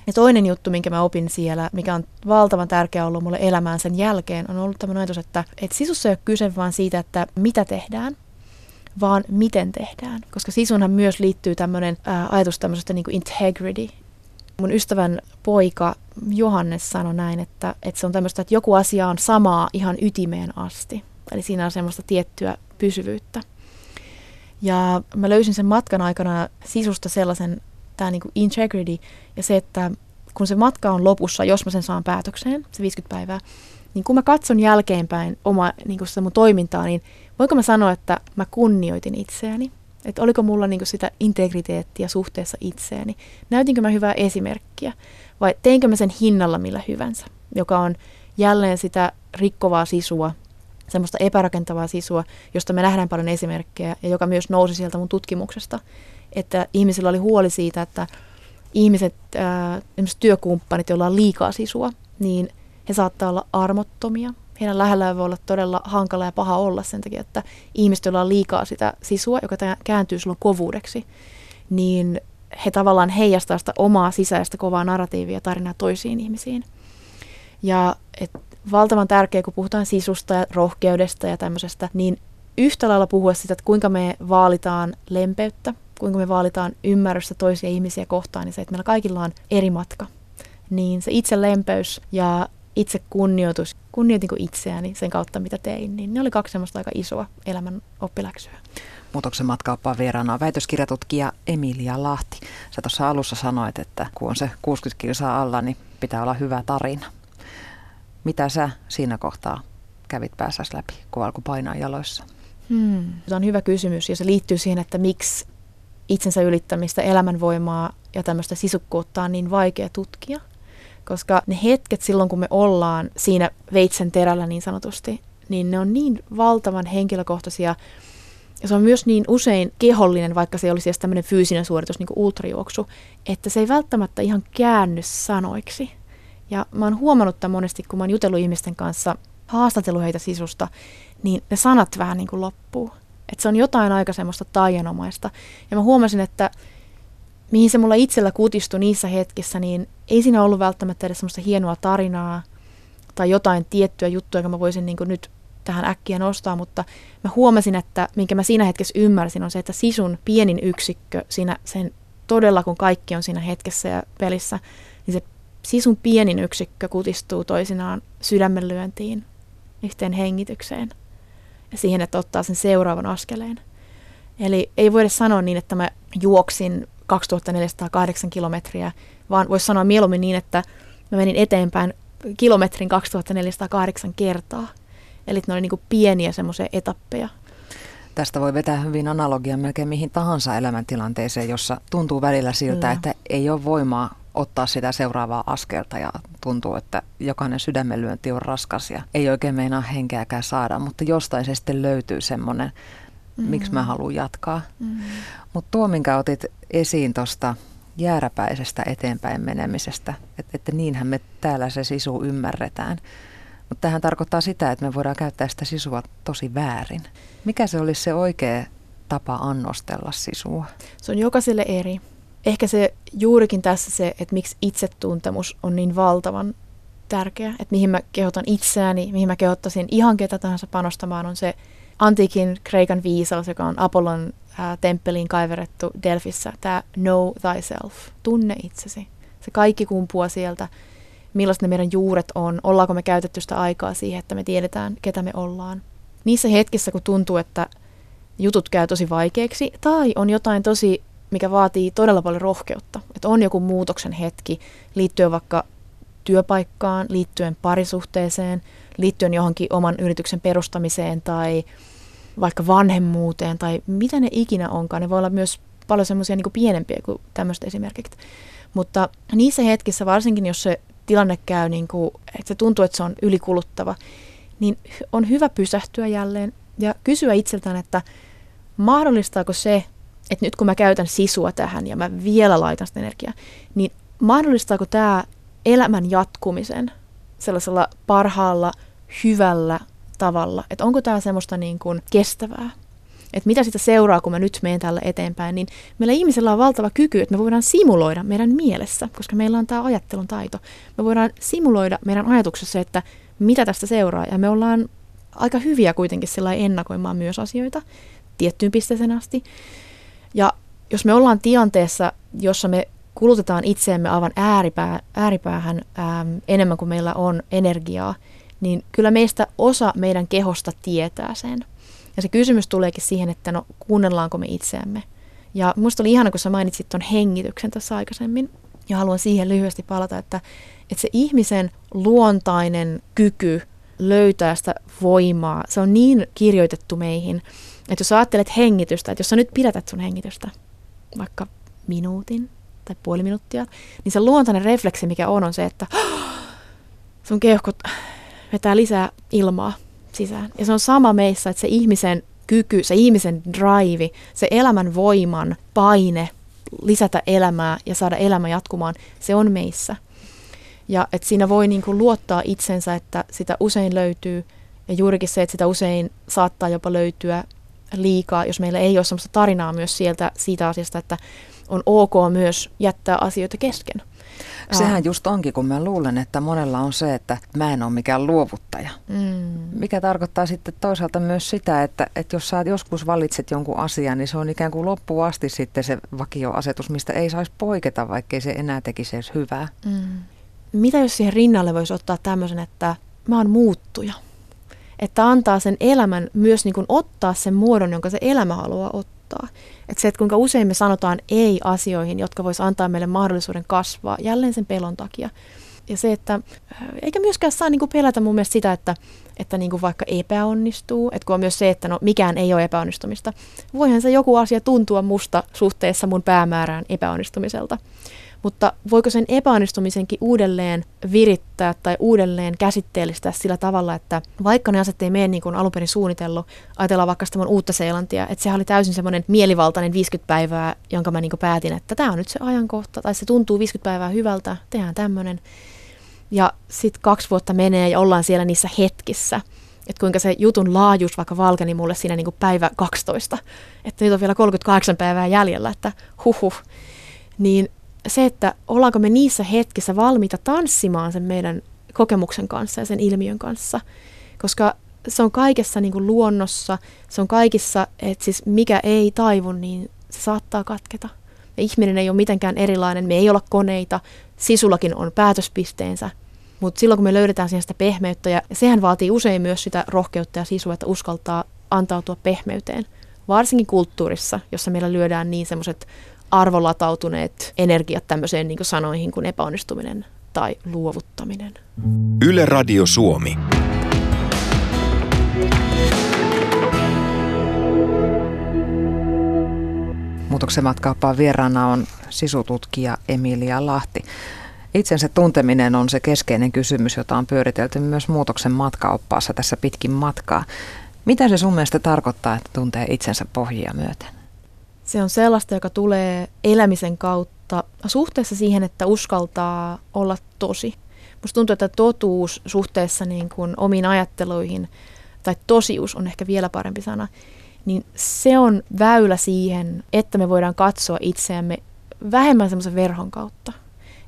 Ja toinen juttu, minkä mä opin siellä, mikä on valtavan tärkeä ollut mulle elämään sen jälkeen, on ollut tämmöinen ajatus, että, että sisussa ei ole kyse vaan siitä, että mitä tehdään, vaan miten tehdään. Koska sisunhan myös liittyy tämmöinen ää, ajatus tämmöisestä niin integrity. Mun ystävän poika Johannes sanoi näin, että, että se on tämmöistä, että joku asia on samaa ihan ytimeen asti. Eli siinä on semmoista tiettyä pysyvyyttä. Ja mä löysin sen matkan aikana sisusta sellaisen, tämä niin integrity ja se, että kun se matka on lopussa, jos mä sen saan päätökseen, se 50 päivää, niin kun mä katson jälkeenpäin oma niin sitä mun toimintaa, niin voinko mä sanoa, että mä kunnioitin itseäni? Että oliko mulla niin sitä integriteettiä suhteessa itseeni. Näytinkö mä hyvää esimerkkiä vai teinkö mä sen hinnalla millä hyvänsä, joka on jälleen sitä rikkovaa sisua, semmoista epärakentavaa sisua, josta me nähdään paljon esimerkkejä ja joka myös nousi sieltä mun tutkimuksesta, että ihmisillä oli huoli siitä, että ihmiset, äh, työkumppanit, joilla on liikaa sisua, niin he saattaa olla armottomia. Heidän lähellään voi olla todella hankala ja paha olla sen takia, että ihmiset, joilla on liikaa sitä sisua, joka kääntyy silloin kovuudeksi, niin he tavallaan heijastaa sitä omaa sisäistä kovaa narratiivia tarinaa toisiin ihmisiin. Ja et valtavan tärkeää, kun puhutaan sisusta ja rohkeudesta ja tämmöisestä, niin yhtä lailla puhua sitä, että kuinka me vaalitaan lempeyttä, kuinka me vaalitaan ymmärrystä toisia ihmisiä kohtaan, niin se, että meillä kaikilla on eri matka. Niin se itse lempeys ja itse kunnioitus, kunnioitinko itseäni sen kautta, mitä tein, niin ne oli kaksi semmoista aika isoa elämän oppiläksyä. Muutoksen matkaoppaan vieraana on väitöskirjatutkija Emilia Lahti. Sä tuossa alussa sanoit, että kun on se 60 kilsaa alla, niin pitää olla hyvä tarina. Mitä sä siinä kohtaa kävit päässäsi läpi, kun alkoi painaa jaloissa? Hmm. Se on hyvä kysymys ja se liittyy siihen, että miksi itsensä ylittämistä, elämänvoimaa ja tämmöistä sisukkuutta on niin vaikea tutkia. Koska ne hetket silloin, kun me ollaan siinä veitsen terällä niin sanotusti, niin ne on niin valtavan henkilökohtaisia ja se on myös niin usein kehollinen, vaikka se olisi edes tämmöinen fyysinen suoritus, niin kuin ultrajuoksu, että se ei välttämättä ihan käänny sanoiksi. Ja mä oon huomannut tämän monesti, kun mä oon jutellut ihmisten kanssa, haastatellut heitä sisusta, niin ne sanat vähän niin kuin loppuu. Että se on jotain aika semmoista taianomaista. Ja mä huomasin, että mihin se mulla itsellä kutistui niissä hetkissä, niin ei siinä ollut välttämättä edes semmoista hienoa tarinaa tai jotain tiettyä juttua, joka mä voisin niin nyt tähän äkkiä nostaa, mutta mä huomasin, että minkä mä siinä hetkessä ymmärsin, on se, että sisun pienin yksikkö siinä sen todella, kun kaikki on siinä hetkessä ja pelissä, niin se sisun pienin yksikkö kutistuu toisinaan sydämenlyöntiin, yhteen hengitykseen ja siihen, että ottaa sen seuraavan askeleen. Eli ei voida sanoa niin, että mä juoksin 2408 kilometriä, vaan voisi sanoa mieluummin niin, että mä menin eteenpäin kilometrin 2408 kertaa. Eli ne oli niin pieniä semmoisia etappeja. Tästä voi vetää hyvin analogia melkein mihin tahansa elämäntilanteeseen, jossa tuntuu välillä siltä, mm. että ei ole voimaa ottaa sitä seuraavaa askelta ja tuntuu, että jokainen sydämenlyönti on raskas ja ei oikein meinaa henkeäkään saada, mutta jostain se sitten löytyy semmoinen, mm-hmm. miksi mä haluan jatkaa. Mm-hmm. Mutta tuo, minkä otit esiin tuosta jääräpäisestä eteenpäin menemisestä, että, että niinhän me täällä se sisu ymmärretään. Mutta tähän tarkoittaa sitä, että me voidaan käyttää sitä sisua tosi väärin. Mikä se olisi se oikea tapa annostella sisua? Se on jokaiselle eri ehkä se juurikin tässä se, että miksi itsetuntemus on niin valtavan tärkeä, että mihin mä kehotan itseäni, mihin mä kehottaisin ihan ketä tahansa panostamaan, on se antiikin Kreikan viisaus, joka on Apollon ää, temppeliin kaiverettu Delfissä, tämä know thyself, tunne itsesi. Se kaikki kumpua sieltä, millaiset ne meidän juuret on, ollaanko me käytetty sitä aikaa siihen, että me tiedetään, ketä me ollaan. Niissä hetkissä, kun tuntuu, että jutut käy tosi vaikeaksi, tai on jotain tosi mikä vaatii todella paljon rohkeutta. Että on joku muutoksen hetki liittyen vaikka työpaikkaan, liittyen parisuhteeseen, liittyen johonkin oman yrityksen perustamiseen tai vaikka vanhemmuuteen tai mitä ne ikinä onkaan. Ne voi olla myös paljon semmoisia niin pienempiä kuin tämmöistä esimerkiksi. Mutta niissä hetkissä, varsinkin jos se tilanne käy, niin kuin, että se tuntuu, että se on ylikuluttava, niin on hyvä pysähtyä jälleen ja kysyä itseltään, että mahdollistaako se, että nyt kun mä käytän sisua tähän ja mä vielä laitan sitä energiaa, niin mahdollistaako tämä elämän jatkumisen sellaisella parhaalla, hyvällä tavalla? Että onko tämä semmoista niin kuin kestävää? Että mitä sitä seuraa, kun mä nyt menen tällä eteenpäin, niin meillä ihmisellä on valtava kyky, että me voidaan simuloida meidän mielessä, koska meillä on tämä ajattelun taito. Me voidaan simuloida meidän ajatuksessa, että mitä tästä seuraa, ja me ollaan aika hyviä kuitenkin sillä ennakoimaan myös asioita tiettyyn pisteeseen asti. Ja jos me ollaan tilanteessa, jossa me kulutetaan itseemme aivan ääripää, ääripäähän äm, enemmän kuin meillä on energiaa, niin kyllä meistä osa meidän kehosta tietää sen. Ja se kysymys tuleekin siihen, että no kuunnellaanko me itseämme. Ja musta oli ihana, kun sä mainitsit tuon hengityksen tässä aikaisemmin. Ja haluan siihen lyhyesti palata, että, että se ihmisen luontainen kyky löytää sitä voimaa, se on niin kirjoitettu meihin, Että jos ajattelet hengitystä, että jos sä nyt pidätät sun hengitystä, vaikka minuutin tai puoli minuuttia, niin se luontainen refleksi, mikä on, on se, että sun keuhkot vetää lisää ilmaa sisään. Ja se on sama meissä, että se ihmisen kyky, se ihmisen drive, se elämän voiman paine lisätä elämää ja saada elämä jatkumaan, se on meissä. Ja että siinä voi niin kuin luottaa itsensä, että sitä usein löytyy. Ja juurikin se, että sitä usein saattaa jopa löytyä liikaa, jos meillä ei ole sellaista tarinaa myös sieltä siitä asiasta, että on ok myös jättää asioita kesken. Sehän just onkin, kun mä luulen, että monella on se, että mä en ole mikään luovuttaja. Mm. Mikä tarkoittaa sitten toisaalta myös sitä, että, että jos sä joskus valitset jonkun asian, niin se on ikään kuin loppuun asti sitten se vakioasetus, mistä ei saisi poiketa, vaikkei se enää tekisi edes hyvää. Mm. Mitä jos siihen rinnalle voisi ottaa tämmöisen, että mä oon muuttuja? Että antaa sen elämän myös niin kuin ottaa sen muodon, jonka se elämä haluaa ottaa. Että se, että kuinka usein me sanotaan ei asioihin, jotka vois antaa meille mahdollisuuden kasvaa, jälleen sen pelon takia. Ja se, että äh, eikä myöskään saa niin kuin pelätä mun mielestä sitä, että, että niin kuin vaikka epäonnistuu, että kun on myös se, että no, mikään ei ole epäonnistumista. Voihan se joku asia tuntua musta suhteessa mun päämäärään epäonnistumiselta. Mutta voiko sen epäonnistumisenkin uudelleen virittää tai uudelleen käsitteellistää sillä tavalla, että vaikka ne asiat ei mene niin kuin alun perin suunnitellut, ajatellaan vaikka sitä uutta Seelantia, että sehän oli täysin semmoinen mielivaltainen 50 päivää, jonka mä niin kuin päätin, että tämä on nyt se ajankohta, tai se tuntuu 50 päivää hyvältä, tehdään tämmöinen. Ja sitten kaksi vuotta menee ja ollaan siellä niissä hetkissä. Että kuinka se jutun laajuus vaikka valkeni mulle siinä niin kuin päivä 12, että nyt on vielä 38 päivää jäljellä, että huhuh, niin se, että ollaanko me niissä hetkissä valmiita tanssimaan sen meidän kokemuksen kanssa ja sen ilmiön kanssa. Koska se on kaikessa niin kuin luonnossa, se on kaikissa, että siis mikä ei taivu, niin se saattaa katketa. Ja ihminen ei ole mitenkään erilainen, me ei olla koneita, sisullakin on päätöspisteensä. Mutta silloin kun me löydetään siihen sitä pehmeyttä, ja sehän vaatii usein myös sitä rohkeutta ja sisua, että uskaltaa antautua pehmeyteen. Varsinkin kulttuurissa, jossa meillä lyödään niin semmoiset arvolatautuneet energiat tämmöiseen niin kuin sanoihin kuin epäonnistuminen tai luovuttaminen. Yle Radio Suomi. Muutoksen matkaappaan vieraana on sisututkija Emilia Lahti. Itsensä tunteminen on se keskeinen kysymys, jota on pyöritelty myös muutoksen matkaoppaassa tässä pitkin matkaa. Mitä se sun mielestä tarkoittaa, että tuntee itsensä pohjia myöten? Se on sellaista, joka tulee elämisen kautta suhteessa siihen, että uskaltaa olla tosi. Musta tuntuu, että totuus suhteessa niin kuin omiin ajatteluihin, tai tosius on ehkä vielä parempi sana, niin se on väylä siihen, että me voidaan katsoa itseämme vähemmän semmoisen verhon kautta.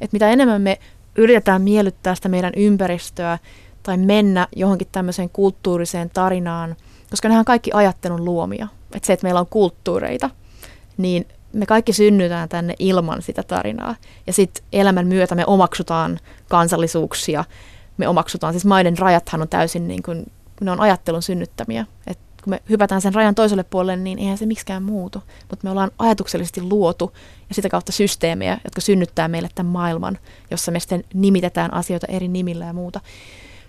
Että mitä enemmän me yritetään miellyttää sitä meidän ympäristöä tai mennä johonkin tämmöiseen kulttuuriseen tarinaan, koska nehän on kaikki ajattelun luomia. Että se, että meillä on kulttuureita, niin me kaikki synnytään tänne ilman sitä tarinaa. Ja sitten elämän myötä me omaksutaan kansallisuuksia, me omaksutaan, siis maiden rajathan on täysin niin kuin, ne on ajattelun synnyttämiä. Et kun me hypätään sen rajan toiselle puolelle, niin eihän se miksikään muutu. Mutta me ollaan ajatuksellisesti luotu ja sitä kautta systeemejä, jotka synnyttää meille tämän maailman, jossa me sitten nimitetään asioita eri nimillä ja muuta.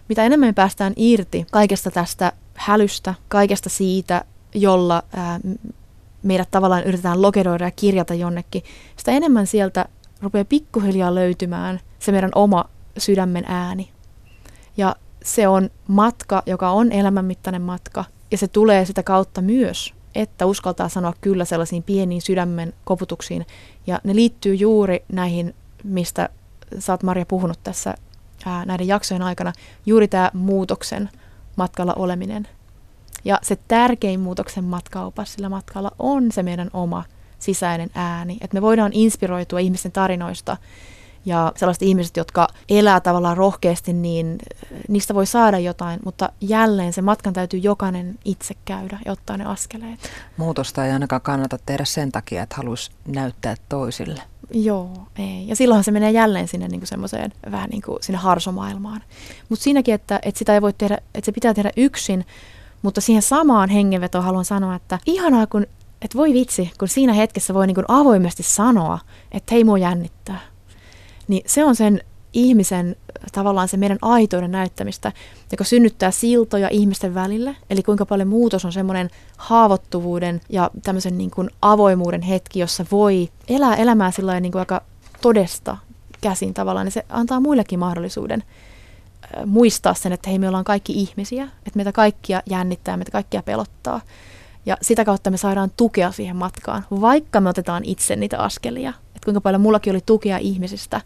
Mitä enemmän me päästään irti kaikesta tästä hälystä, kaikesta siitä, jolla ää, meidät tavallaan yritetään lokeroida ja kirjata jonnekin, sitä enemmän sieltä rupeaa pikkuhiljaa löytymään se meidän oma sydämen ääni. Ja se on matka, joka on elämänmittainen matka, ja se tulee sitä kautta myös, että uskaltaa sanoa kyllä sellaisiin pieniin sydämen koputuksiin. Ja ne liittyy juuri näihin, mistä sä oot Maria puhunut tässä ää, näiden jaksojen aikana, juuri tämä muutoksen matkalla oleminen – ja se tärkein muutoksen matkaopas sillä matkalla on se meidän oma sisäinen ääni. Että me voidaan inspiroitua ihmisten tarinoista ja sellaiset ihmiset, jotka elää tavallaan rohkeasti, niin niistä voi saada jotain, mutta jälleen se matkan täytyy jokainen itse käydä ja ottaa ne askeleet. Muutosta ei ainakaan kannata tehdä sen takia, että haluaisi näyttää toisille. Joo, ei. Ja silloinhan se menee jälleen sinne niin kuin semmoiseen vähän niin kuin sinne harsomaailmaan. Mutta siinäkin, että, että sitä ei voi tehdä, että se pitää tehdä yksin, mutta siihen samaan hengenvetoon haluan sanoa, että ihanaa kun, että voi vitsi, kun siinä hetkessä voi niin kuin avoimesti sanoa, että hei mua jännittää. Niin se on sen ihmisen tavallaan se meidän aitouden näyttämistä, joka synnyttää siltoja ihmisten välille. Eli kuinka paljon muutos on semmoinen haavoittuvuuden ja tämmöisen niin kuin avoimuuden hetki, jossa voi elää elämää sillä niin aika todesta käsin tavallaan. Ja se antaa muillekin mahdollisuuden muistaa sen, että hei me ollaan kaikki ihmisiä, että meitä kaikkia jännittää, meitä kaikkia pelottaa. Ja sitä kautta me saadaan tukea siihen matkaan, vaikka me otetaan itse niitä askelia. Että kuinka paljon mullakin oli tukea ihmisistä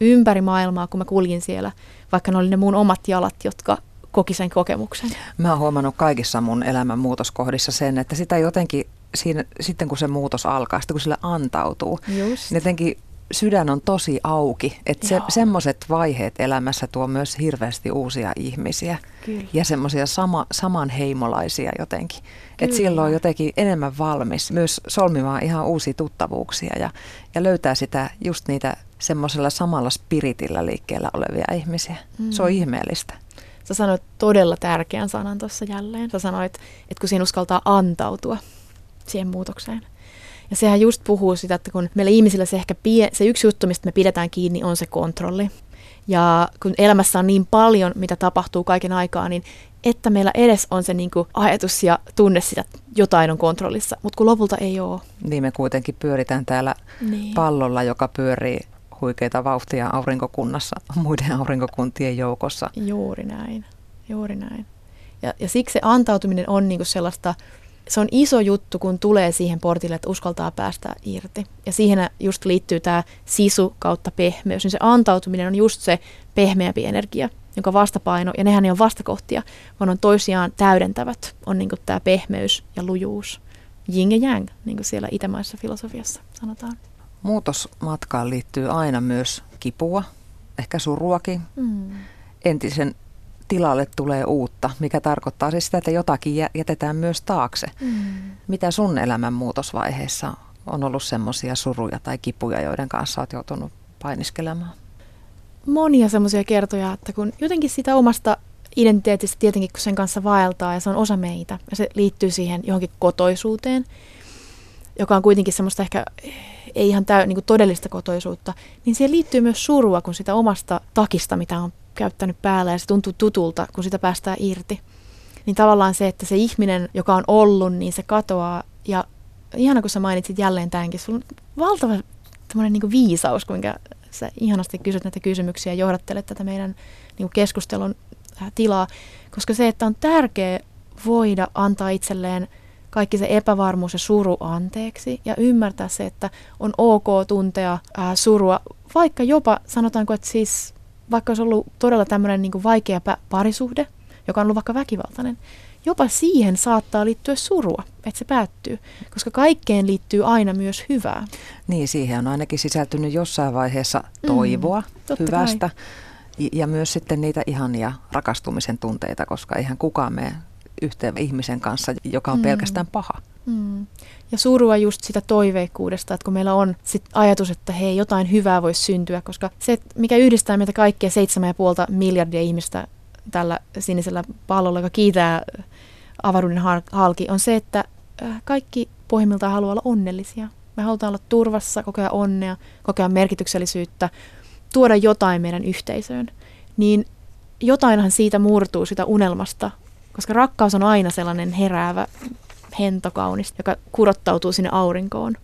ympäri maailmaa, kun mä kuljin siellä, vaikka ne oli ne mun omat jalat, jotka koki sen kokemuksen. Mä oon huomannut kaikissa mun elämän muutoskohdissa sen, että sitä jotenkin siinä, sitten kun se muutos alkaa, sitten kun sille antautuu, Just. niin jotenkin sydän on tosi auki. Että se, semmoiset vaiheet elämässä tuo myös hirveästi uusia ihmisiä. Kyllä. Ja semmoisia sama, samanheimolaisia jotenkin. Että silloin on jotenkin enemmän valmis myös solmimaan ihan uusia tuttavuuksia ja, ja löytää sitä just niitä semmoisella samalla spiritillä liikkeellä olevia ihmisiä. Mm. Se on ihmeellistä. Sä sanoit todella tärkeän sanan tuossa jälleen. Sä sanoit, että kun siinä uskaltaa antautua siihen muutokseen. Ja sehän just puhuu sitä, että kun meillä ihmisillä se ehkä pie, se yksi juttu, mistä me pidetään kiinni, on se kontrolli. Ja kun elämässä on niin paljon, mitä tapahtuu kaiken aikaa, niin että meillä edes on se niin kuin ajatus ja tunne sitä, että jotain on kontrollissa, mutta kun lopulta ei ole. Niin me kuitenkin pyöritään täällä niin. pallolla, joka pyörii huikeita vauhtia aurinkokunnassa, muiden aurinkokuntien joukossa. Juuri näin, juuri näin. Ja, ja siksi se antautuminen on niin kuin sellaista se on iso juttu, kun tulee siihen portille, että uskaltaa päästä irti. Ja siihen just liittyy tämä sisu kautta pehmeys. Niin se antautuminen on just se pehmeämpi energia, jonka vastapaino, ja nehän ei ole vastakohtia, vaan on toisiaan täydentävät, on niin tämä pehmeys ja lujuus. Yin ja yang, niin kuin siellä itämaisessa filosofiassa sanotaan. Muutosmatkaan liittyy aina myös kipua, ehkä suruakin. Mm. Entisen tilalle tulee uutta, mikä tarkoittaa siis sitä, että jotakin jätetään myös taakse. Mm. Mitä sun elämän muutosvaiheessa on ollut semmoisia suruja tai kipuja, joiden kanssa olet joutunut painiskelemaan? Monia semmoisia kertoja, että kun jotenkin sitä omasta identiteetistä tietenkin, kun sen kanssa vaeltaa ja se on osa meitä ja se liittyy siihen johonkin kotoisuuteen, joka on kuitenkin semmoista ehkä ei ihan täy, niin kuin todellista kotoisuutta, niin siihen liittyy myös surua, kun sitä omasta takista, mitä on käyttänyt päällä ja se tuntuu tutulta, kun sitä päästään irti. Niin tavallaan se, että se ihminen, joka on ollut, niin se katoaa. Ja ihana, kun sä mainitsit jälleen tämänkin, sulla on valtava niin viisaus, kuinka sä ihanasti kysyt näitä kysymyksiä ja johdattelet tätä meidän niin keskustelun äh, tilaa. Koska se, että on tärkeä voida antaa itselleen kaikki se epävarmuus ja suru anteeksi ja ymmärtää se, että on ok tuntea ää, surua, vaikka jopa sanotaanko, että siis vaikka olisi ollut todella tämmöinen niin vaikea parisuhde, joka on ollut vaikka väkivaltainen, jopa siihen saattaa liittyä surua, että se päättyy, koska kaikkeen liittyy aina myös hyvää. Niin, siihen on ainakin sisältynyt jossain vaiheessa toivoa mm, hyvästä kai. ja myös sitten niitä ihania rakastumisen tunteita, koska eihän kukaan mene yhteen ihmisen kanssa, joka on mm. pelkästään paha. Mm. Ja surua just sitä toiveikkuudesta, että kun meillä on sit ajatus, että hei, jotain hyvää voisi syntyä, koska se, mikä yhdistää meitä kaikkia 7,5 miljardia ihmistä tällä sinisellä pallolla, joka kiitää avaruuden halki, on se, että äh, kaikki pohjimmiltaan haluaa olla onnellisia. Me halutaan olla turvassa, kokea onnea, kokea merkityksellisyyttä, tuoda jotain meidän yhteisöön. Niin jotainhan siitä murtuu sitä unelmasta, koska rakkaus on aina sellainen heräävä hentokaunis, joka kurottautuu sinne aurinkoon.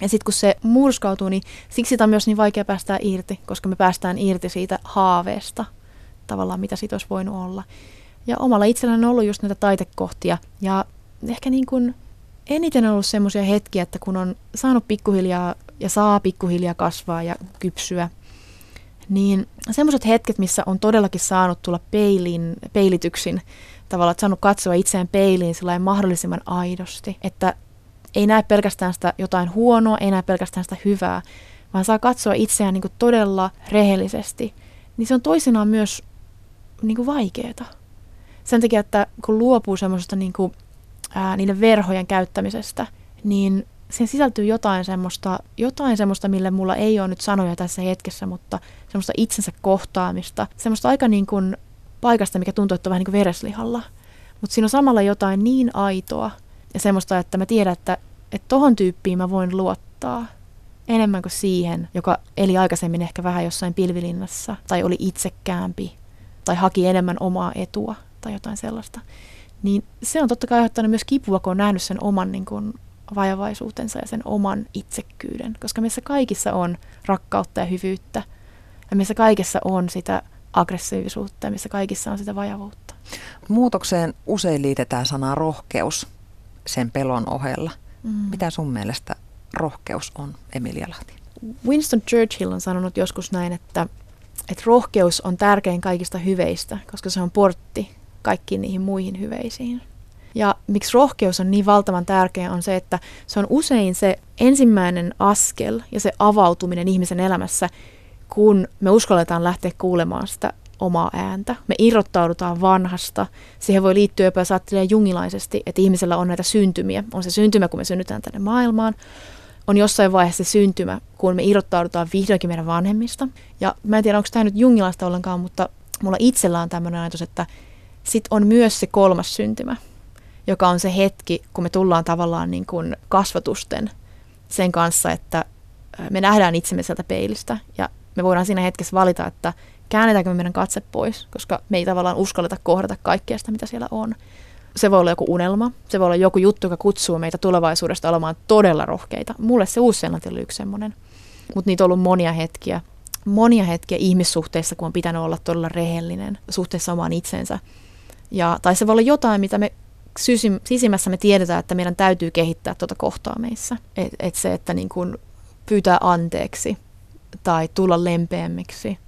Ja sitten kun se murskautuu, niin siksi sitä on myös niin vaikea päästää irti, koska me päästään irti siitä haaveesta tavallaan, mitä siitä olisi voinut olla. Ja omalla itselläni on ollut just näitä taitekohtia. Ja ehkä niin kuin eniten on ollut semmoisia hetkiä, että kun on saanut pikkuhiljaa ja saa pikkuhiljaa kasvaa ja kypsyä, niin semmoiset hetket, missä on todellakin saanut tulla peilin, peilityksin tavallaan saanut katsoa itseään peiliin mahdollisimman aidosti, että ei näe pelkästään sitä jotain huonoa, ei näe pelkästään sitä hyvää, vaan saa katsoa itseään niin kuin todella rehellisesti, niin se on toisinaan myös niin kuin vaikeaa. Sen takia, että kun luopuu semmoisesta niin kuin, niiden verhojen käyttämisestä, niin siihen sisältyy jotain semmoista, jotain semmoista, mille mulla ei ole nyt sanoja tässä hetkessä, mutta semmoista itsensä kohtaamista, semmoista aika niin kuin paikasta, mikä tuntuu, että on vähän niin kuin vereslihalla. Mutta siinä on samalla jotain niin aitoa ja semmoista, että mä tiedän, että että tohon tyyppiin mä voin luottaa. enemmän kuin siihen, joka eli aikaisemmin ehkä vähän jossain pilvilinnassa tai oli itsekäämpi tai haki enemmän omaa etua tai jotain sellaista, niin se on totta kai aiheuttanut myös kipua, kun on nähnyt sen oman niin kuin, vajavaisuutensa ja sen oman itsekkyyden, koska meissä kaikissa on rakkautta ja hyvyyttä ja meissä kaikissa on sitä aggressiivisuutta ja missä kaikissa on sitä vajavuutta. Muutokseen usein liitetään sanaa rohkeus sen pelon ohella. Mm. Mitä sun mielestä rohkeus on, Emilia Lahti? Winston Churchill on sanonut joskus näin, että, että rohkeus on tärkein kaikista hyveistä, koska se on portti kaikkiin niihin muihin hyveisiin. Ja miksi rohkeus on niin valtavan tärkeä on se, että se on usein se ensimmäinen askel ja se avautuminen ihmisen elämässä, kun me uskalletaan lähteä kuulemaan sitä omaa ääntä. Me irrottaudutaan vanhasta. Siihen voi liittyä jopa, jos ajattelee jungilaisesti, että ihmisellä on näitä syntymiä. On se syntymä, kun me synnytään tänne maailmaan. On jossain vaiheessa se syntymä, kun me irrottaudutaan vihdoinkin meidän vanhemmista. Ja mä en tiedä, onko tämä nyt jungilaista ollenkaan, mutta mulla itsellä on tämmöinen ajatus, että sit on myös se kolmas syntymä, joka on se hetki, kun me tullaan tavallaan niin kuin kasvatusten sen kanssa, että me nähdään itsemme sieltä peilistä ja me voidaan siinä hetkessä valita, että käännetäänkö me meidän katse pois, koska me ei tavallaan uskalleta kohdata kaikkea sitä, mitä siellä on. Se voi olla joku unelma, se voi olla joku juttu, joka kutsuu meitä tulevaisuudesta olemaan todella rohkeita. Mulle se uusi oli yksi semmoinen. Mutta niitä on ollut monia hetkiä, monia hetkiä ihmissuhteissa, kun on pitänyt olla todella rehellinen suhteessa omaan itsensä. Ja, tai se voi olla jotain, mitä me sysim, sisimmässä me tiedetään, että meidän täytyy kehittää tuota kohtaa meissä. Et, et se, että niin kun pyytää anteeksi tai tulla lempeämmiksi,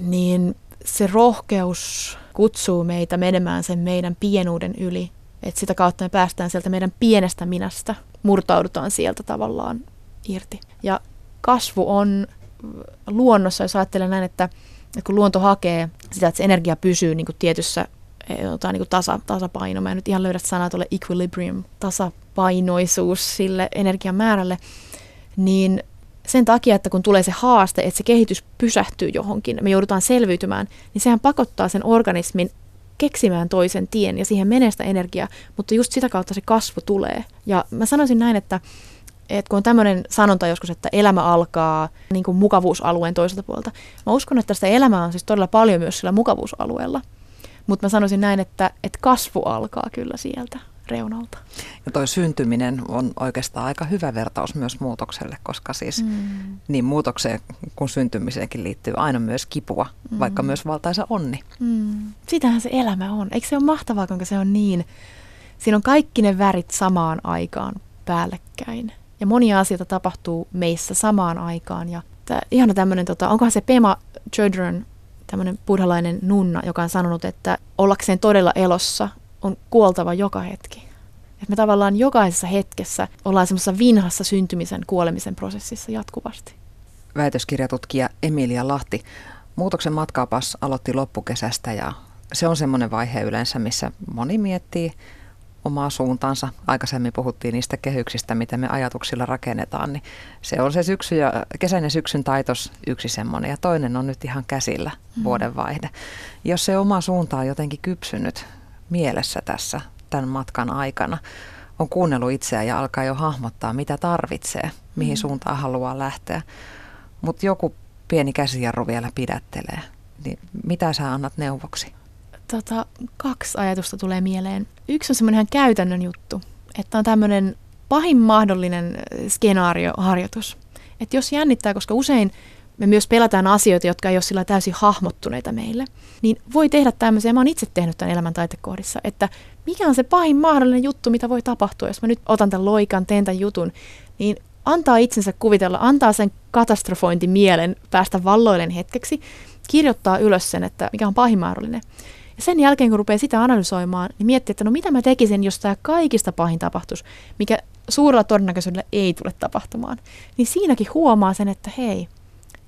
niin se rohkeus kutsuu meitä menemään sen meidän pienuuden yli. Että sitä kautta me päästään sieltä meidän pienestä minästä, murtaudutaan sieltä tavallaan irti. Ja kasvu on luonnossa, jos ajattelen näin, että, kun luonto hakee sitä, että se energia pysyy niin kuin tietyssä jotain niin kuin tasa, tasapaino. Mä en nyt ihan löydä sanaa tuolle equilibrium, tasapainoisuus sille energian määrälle, niin sen takia, että kun tulee se haaste, että se kehitys pysähtyy johonkin, me joudutaan selviytymään, niin sehän pakottaa sen organismin keksimään toisen tien ja siihen menee sitä energiaa, mutta just sitä kautta se kasvu tulee. Ja mä sanoisin näin, että, että kun on tämmöinen sanonta joskus, että elämä alkaa niin kuin mukavuusalueen toiselta puolelta, mä uskon, että sitä elämää on siis todella paljon myös sillä mukavuusalueella. Mutta mä sanoisin näin, että, että kasvu alkaa kyllä sieltä reunalta. Ja toi syntyminen on oikeastaan aika hyvä vertaus myös muutokselle, koska siis mm. niin muutokseen kuin syntymiseenkin liittyy aina myös kipua, mm. vaikka myös valtaisa onni. Mm. Sitähän se elämä on. Eikö se ole mahtavaa, kuinka se on niin? Siinä on kaikki ne värit samaan aikaan päällekkäin. Ja monia asioita tapahtuu meissä samaan aikaan. Ja tää, ihana tämmöinen, tota, onkohan se Pema Chodron, tämmöinen buddhalainen nunna, joka on sanonut, että ollakseen todella elossa on kuoltava joka hetki. Et me tavallaan jokaisessa hetkessä ollaan semmoisessa vinhassa syntymisen, kuolemisen prosessissa jatkuvasti. Väitöskirjatutkija Emilia Lahti, muutoksen matkaapas aloitti loppukesästä ja se on semmoinen vaihe yleensä, missä moni miettii omaa suuntaansa. Aikaisemmin puhuttiin niistä kehyksistä, mitä me ajatuksilla rakennetaan, niin se on se syksy ja, kesän ja syksyn taitos yksi semmoinen ja toinen on nyt ihan käsillä mm. vuodenvaihde. Jos se oma suunta on jotenkin kypsynyt, mielessä tässä tämän matkan aikana. On kuunnellut itseään ja alkaa jo hahmottaa, mitä tarvitsee, mihin mm. suuntaan haluaa lähteä. Mutta joku pieni käsijarru vielä pidättelee. Niin mitä sä annat neuvoksi? Tota, kaksi ajatusta tulee mieleen. Yksi on semmoinen käytännön juttu, että on tämmöinen pahin mahdollinen skenaarioharjoitus. Että jos jännittää, koska usein me myös pelataan asioita, jotka ei ole sillä täysin hahmottuneita meille, niin voi tehdä tämmöisiä, mä oon itse tehnyt tämän elämän taitekohdissa, että mikä on se pahin mahdollinen juttu, mitä voi tapahtua, jos mä nyt otan tämän loikan, teen tämän jutun, niin antaa itsensä kuvitella, antaa sen katastrofointimielen päästä valloilleen hetkeksi, kirjoittaa ylös sen, että mikä on pahin mahdollinen. Ja sen jälkeen, kun rupeaa sitä analysoimaan, niin miettii, että no mitä mä tekisin, jos tämä kaikista pahin tapahtuisi, mikä suurella todennäköisyydellä ei tule tapahtumaan. Niin siinäkin huomaa sen, että hei,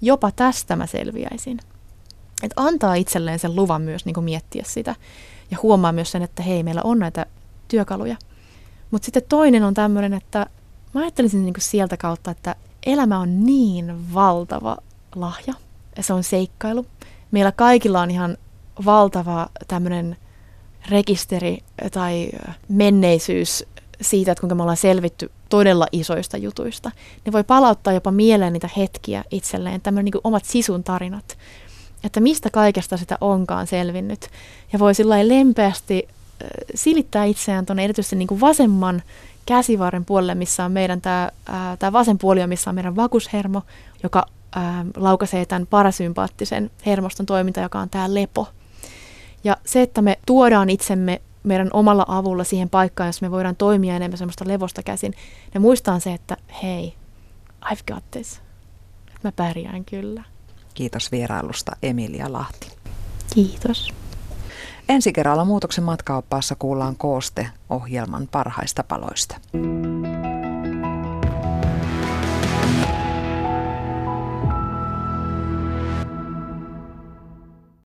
jopa tästä mä selviäisin. Että antaa itselleen sen luvan myös niin miettiä sitä ja huomaa myös sen, että hei, meillä on näitä työkaluja. Mutta sitten toinen on tämmöinen, että mä ajattelisin niin sieltä kautta, että elämä on niin valtava lahja ja se on seikkailu. Meillä kaikilla on ihan valtava tämmöinen rekisteri tai menneisyys siitä, että kuinka me ollaan selvitty todella isoista jutuista. Ne voi palauttaa jopa mieleen niitä hetkiä itselleen, tämmöinen niin omat sisun tarinat, että mistä kaikesta sitä onkaan selvinnyt. Ja voi sillä lempeästi äh, silittää itseään tuonne erityisesti niin vasemman käsivarren puolelle, missä on meidän tämä, äh, tämä vasen puoli, missä on meidän vakushermo, joka äh, laukaisee tämän parasympaattisen hermoston toiminta, joka on tämä lepo. Ja se, että me tuodaan itsemme meidän omalla avulla siihen paikkaan, jos me voidaan toimia enemmän semmoista levosta käsin, ja muistaa se, että hei, I've got this. Mä pärjään kyllä. Kiitos vierailusta Emilia Lahti. Kiitos. Ensi kerralla muutoksen matkaoppaassa kuullaan kooste ohjelman parhaista paloista.